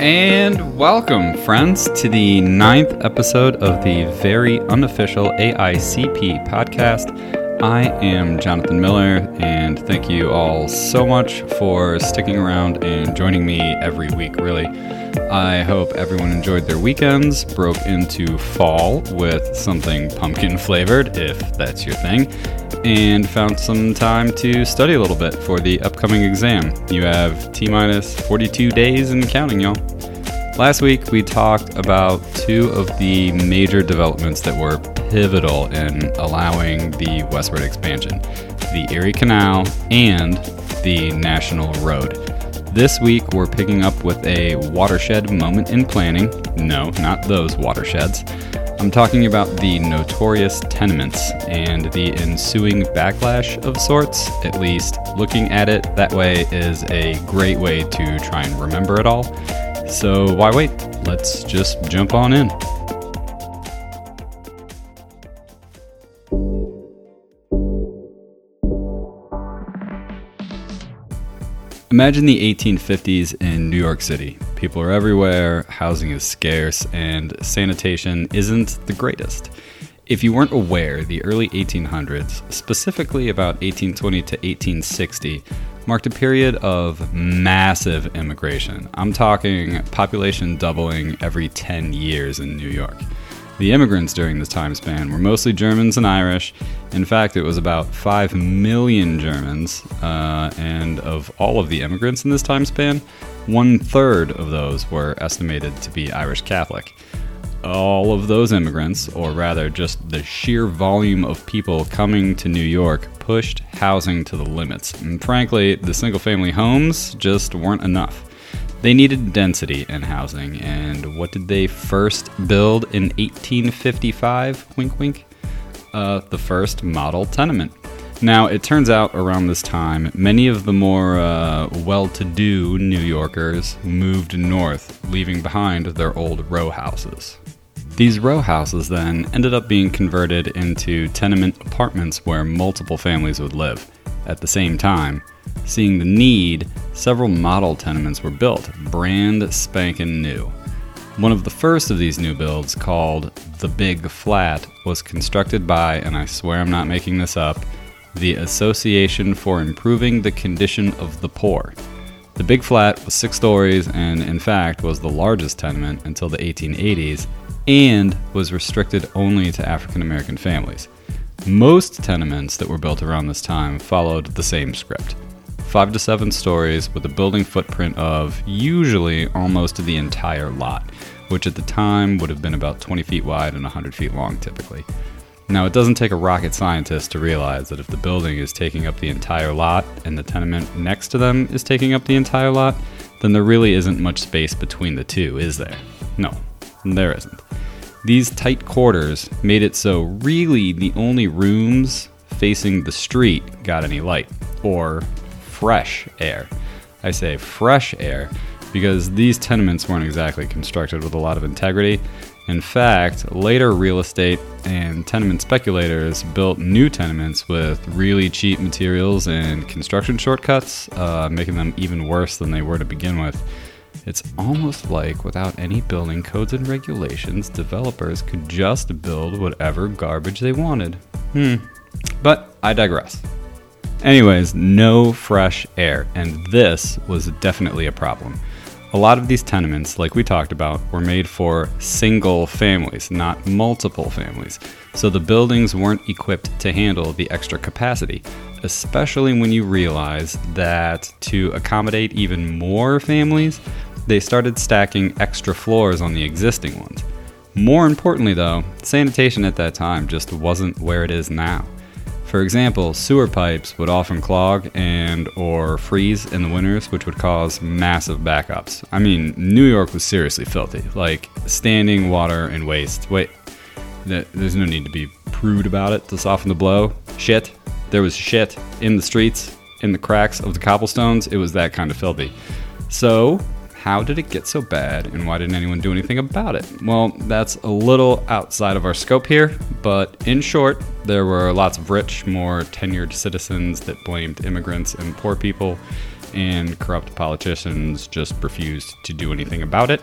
And welcome, friends, to the ninth episode of the very unofficial AICP podcast. I am Jonathan Miller, and thank you all so much for sticking around and joining me every week, really. I hope everyone enjoyed their weekends, broke into fall with something pumpkin flavored, if that's your thing, and found some time to study a little bit for the upcoming exam. You have T minus 42 days and counting, y'all. Last week, we talked about two of the major developments that were pivotal in allowing the westward expansion the Erie Canal and the National Road. This week, we're picking up with a watershed moment in planning. No, not those watersheds. I'm talking about the notorious tenements and the ensuing backlash of sorts. At least looking at it that way is a great way to try and remember it all. So why wait? Let's just jump on in. Imagine the 1850s in New York City. People are everywhere, housing is scarce, and sanitation isn't the greatest. If you weren't aware, the early 1800s, specifically about 1820 to 1860, marked a period of massive immigration. I'm talking population doubling every 10 years in New York. The immigrants during this time span were mostly Germans and Irish. In fact, it was about 5 million Germans, uh, and of all of the immigrants in this time span, one third of those were estimated to be Irish Catholic. All of those immigrants, or rather just the sheer volume of people coming to New York, pushed housing to the limits. And frankly, the single family homes just weren't enough. They needed density in housing, and what did they first build in 1855? Wink, wink. Uh, the first model tenement. Now, it turns out around this time, many of the more uh, well to do New Yorkers moved north, leaving behind their old row houses. These row houses then ended up being converted into tenement apartments where multiple families would live. At the same time, seeing the need, several model tenements were built, brand spanking new. One of the first of these new builds, called the Big Flat, was constructed by, and I swear I'm not making this up, the Association for Improving the Condition of the Poor. The Big Flat was six stories and, in fact, was the largest tenement until the 1880s and was restricted only to African American families. Most tenements that were built around this time followed the same script five to seven stories with a building footprint of usually almost the entire lot, which at the time would have been about 20 feet wide and 100 feet long typically. Now, it doesn't take a rocket scientist to realize that if the building is taking up the entire lot and the tenement next to them is taking up the entire lot, then there really isn't much space between the two, is there? No, there isn't. These tight quarters made it so really the only rooms facing the street got any light, or fresh air. I say fresh air because these tenements weren't exactly constructed with a lot of integrity. In fact, later real estate and tenement speculators built new tenements with really cheap materials and construction shortcuts, uh, making them even worse than they were to begin with. It's almost like without any building codes and regulations, developers could just build whatever garbage they wanted. Hmm. But I digress. Anyways, no fresh air, and this was definitely a problem. A lot of these tenements, like we talked about, were made for single families, not multiple families, so the buildings weren't equipped to handle the extra capacity, especially when you realize that to accommodate even more families, they started stacking extra floors on the existing ones. More importantly, though, sanitation at that time just wasn't where it is now. For example, sewer pipes would often clog and or freeze in the winters, which would cause massive backups. I mean, New York was seriously filthy, like standing water and waste. Wait, there's no need to be prude about it to soften the blow. Shit, there was shit in the streets, in the cracks of the cobblestones. It was that kind of filthy. So how did it get so bad and why didn't anyone do anything about it? Well, that's a little outside of our scope here, but in short, there were lots of rich, more tenured citizens that blamed immigrants and poor people, and corrupt politicians just refused to do anything about it.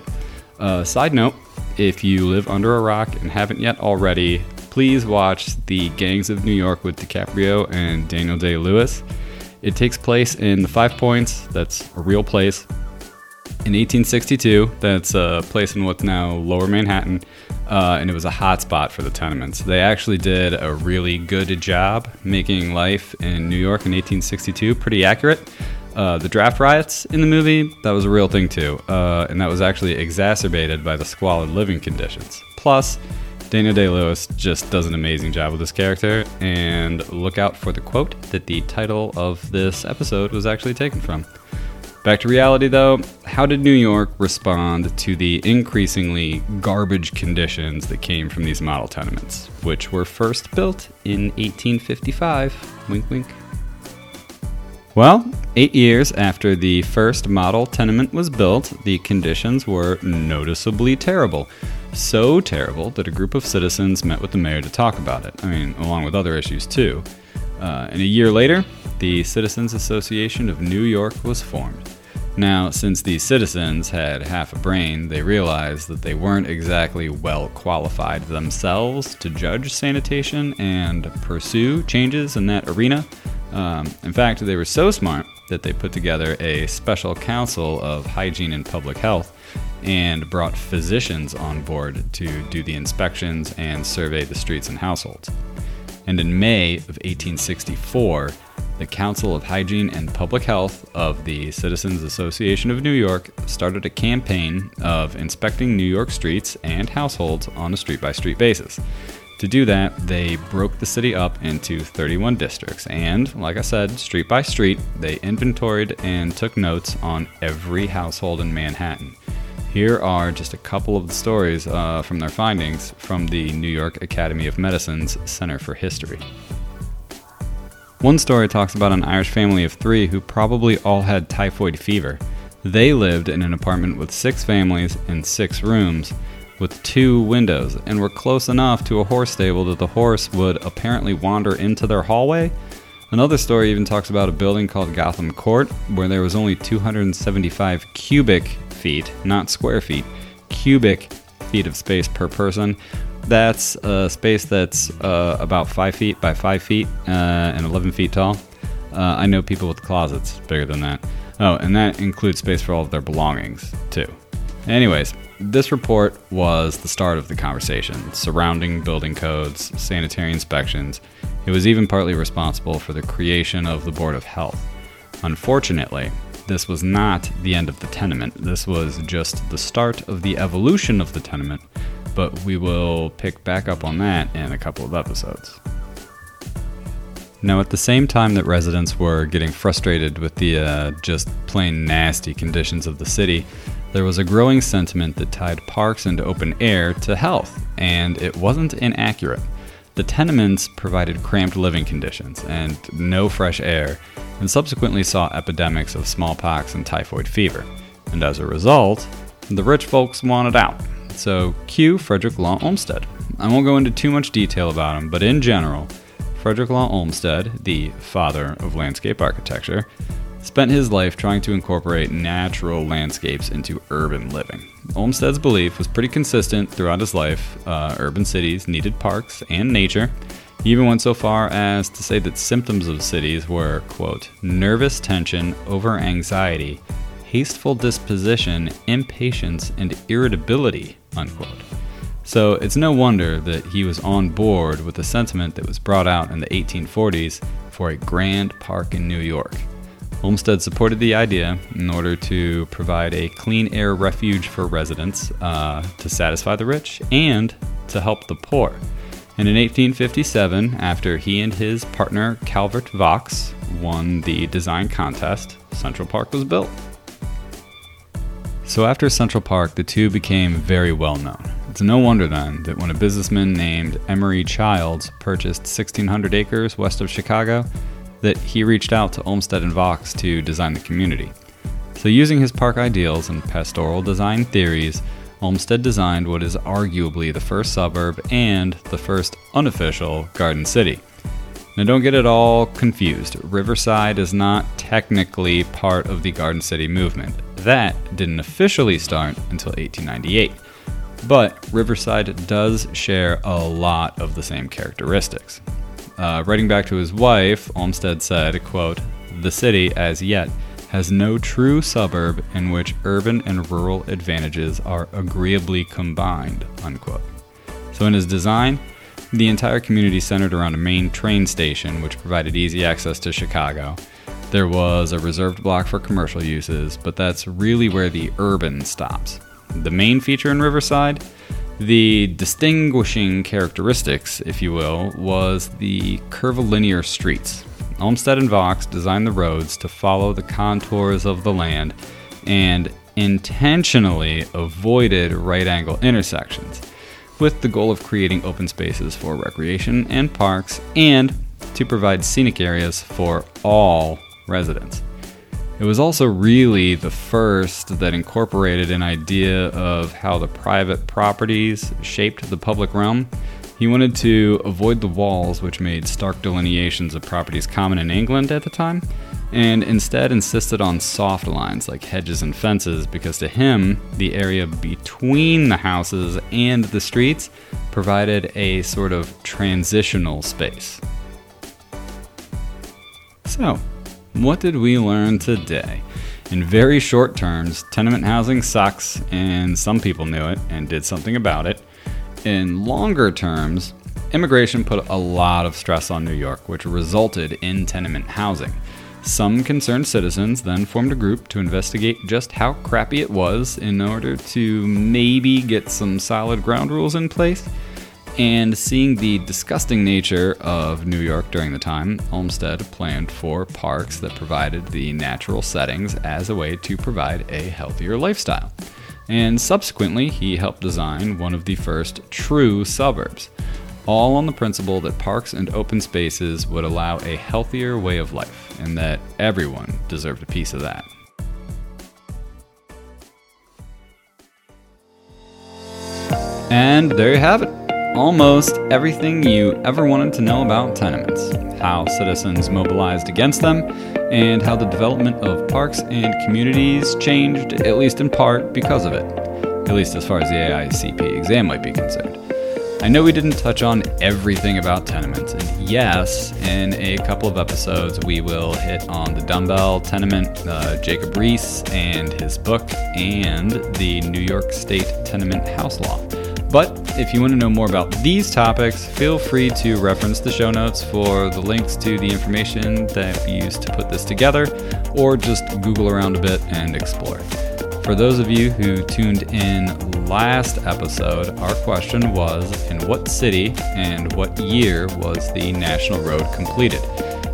Uh, side note if you live under a rock and haven't yet already, please watch The Gangs of New York with DiCaprio and Daniel Day Lewis. It takes place in the Five Points, that's a real place. In 1862, that's a place in what's now Lower Manhattan, uh, and it was a hotspot for the tenements. They actually did a really good job making life in New York in 1862 pretty accurate. Uh, the draft riots in the movie, that was a real thing too, uh, and that was actually exacerbated by the squalid living conditions. Plus, Daniel Day Lewis just does an amazing job with this character, and look out for the quote that the title of this episode was actually taken from. Back to reality though, how did New York respond to the increasingly garbage conditions that came from these model tenements, which were first built in 1855? Wink, wink. Well, eight years after the first model tenement was built, the conditions were noticeably terrible. So terrible that a group of citizens met with the mayor to talk about it. I mean, along with other issues too. Uh, and a year later, the Citizens Association of New York was formed. Now, since these citizens had half a brain, they realized that they weren't exactly well qualified themselves to judge sanitation and pursue changes in that arena. Um, in fact, they were so smart that they put together a special council of hygiene and public health and brought physicians on board to do the inspections and survey the streets and households. And in May of 1864, the Council of Hygiene and Public Health of the Citizens Association of New York started a campaign of inspecting New York streets and households on a street by street basis. To do that, they broke the city up into 31 districts, and, like I said, street by street, they inventoried and took notes on every household in Manhattan. Here are just a couple of the stories uh, from their findings from the New York Academy of Medicine's Center for History. One story talks about an Irish family of three who probably all had typhoid fever. They lived in an apartment with six families and six rooms with two windows and were close enough to a horse stable that the horse would apparently wander into their hallway. Another story even talks about a building called Gotham Court where there was only 275 cubic feet, not square feet, cubic feet of space per person, that's a space that's uh, about five feet by five feet uh, and 11 feet tall. Uh, I know people with closets bigger than that. Oh, and that includes space for all of their belongings, too. Anyways, this report was the start of the conversation surrounding building codes, sanitary inspections. It was even partly responsible for the creation of the Board of Health. Unfortunately, this was not the end of the tenement. This was just the start of the evolution of the tenement but we will pick back up on that in a couple of episodes. Now, at the same time that residents were getting frustrated with the uh, just plain nasty conditions of the city, there was a growing sentiment that tied parks and open air to health, and it wasn't inaccurate. The tenements provided cramped living conditions and no fresh air, and subsequently saw epidemics of smallpox and typhoid fever. And as a result, the rich folks wanted out. So, cue, Frederick Law Olmsted. I won't go into too much detail about him, but in general, Frederick Law Olmsted, the father of landscape architecture, spent his life trying to incorporate natural landscapes into urban living. Olmsted's belief was pretty consistent throughout his life. Uh, urban cities needed parks and nature. He even went so far as to say that symptoms of cities were, quote, nervous tension over anxiety, hasteful disposition, impatience, and irritability, Unquote. So it's no wonder that he was on board with the sentiment that was brought out in the 1840s for a grand park in New York. Olmsted supported the idea in order to provide a clean air refuge for residents uh, to satisfy the rich and to help the poor. And in 1857, after he and his partner Calvert Vaux won the design contest, Central Park was built. So after Central Park, the two became very well known. It's no wonder then that when a businessman named Emery Childs purchased 1,600 acres west of Chicago, that he reached out to Olmsted and Vaux to design the community. So using his park ideals and pastoral design theories, Olmsted designed what is arguably the first suburb and the first unofficial garden city. Now, don't get it all confused. Riverside is not technically part of the Garden City movement. That didn't officially start until 1898. But Riverside does share a lot of the same characteristics. Uh, writing back to his wife, Olmsted said, quote, The city, as yet, has no true suburb in which urban and rural advantages are agreeably combined, unquote. So in his design, the entire community centered around a main train station which provided easy access to Chicago. There was a reserved block for commercial uses, but that's really where the urban stops. The main feature in Riverside, the distinguishing characteristics, if you will, was the curvilinear streets. Olmsted and Vaux designed the roads to follow the contours of the land and intentionally avoided right angle intersections, with the goal of creating open spaces for recreation and parks and to provide scenic areas for all residents. It was also really the first that incorporated an idea of how the private properties shaped the public realm. He wanted to avoid the walls, which made stark delineations of properties common in England at the time, and instead insisted on soft lines like hedges and fences because to him, the area between the houses and the streets provided a sort of transitional space. So, what did we learn today? In very short terms, tenement housing sucks, and some people knew it and did something about it. In longer terms, immigration put a lot of stress on New York, which resulted in tenement housing. Some concerned citizens then formed a group to investigate just how crappy it was in order to maybe get some solid ground rules in place and seeing the disgusting nature of New York during the time, Olmsted planned for parks that provided the natural settings as a way to provide a healthier lifestyle. And subsequently, he helped design one of the first true suburbs, all on the principle that parks and open spaces would allow a healthier way of life, and that everyone deserved a piece of that. And there you have it almost everything you ever wanted to know about tenements, how citizens mobilized against them, and how the development of parks and communities changed, at least in part, because of it, at least as far as the AICP exam might be concerned. I know we didn't touch on everything about tenements, and yes, in a couple of episodes, we will hit on the dumbbell tenement, uh, Jacob Riis and his book, and the New York State tenement house law. But if you want to know more about these topics, feel free to reference the show notes for the links to the information that we used to put this together, or just Google around a bit and explore. For those of you who tuned in last episode, our question was In what city and what year was the National Road completed?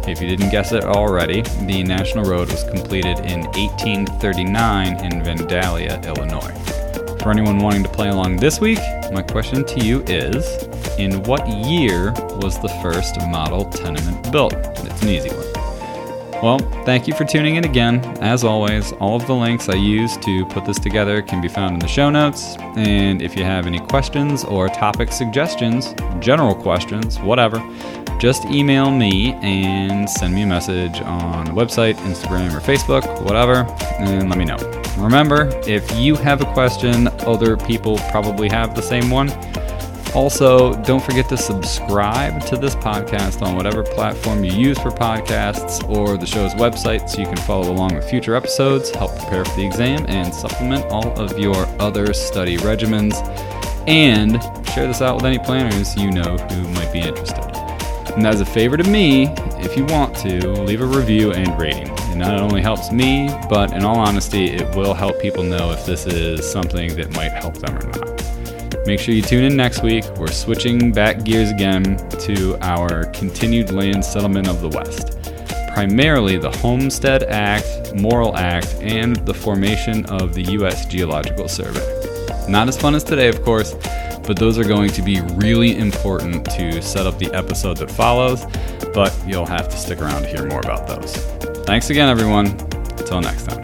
If you didn't guess it already, the National Road was completed in 1839 in Vandalia, Illinois. For anyone wanting to play along this week, my question to you is In what year was the first model tenement built? It's an easy one. Well, thank you for tuning in again. As always, all of the links I use to put this together can be found in the show notes. And if you have any questions or topic suggestions, general questions, whatever, just email me and send me a message on the website, Instagram, or Facebook, whatever, and let me know. Remember, if you have a question, other people probably have the same one. Also, don't forget to subscribe to this podcast on whatever platform you use for podcasts or the show's website so you can follow along with future episodes, help prepare for the exam, and supplement all of your other study regimens. And share this out with any planners you know who might be interested. And as a favor to me, if you want to, leave a review and rating. It not only helps me, but in all honesty, it will help people know if this is something that might help them or not. Make sure you tune in next week. We're switching back gears again to our continued land settlement of the West. Primarily the Homestead Act, Morrill Act, and the formation of the U.S. Geological Survey. Not as fun as today, of course, but those are going to be really important to set up the episode that follows. But you'll have to stick around to hear more about those. Thanks again, everyone. Until next time.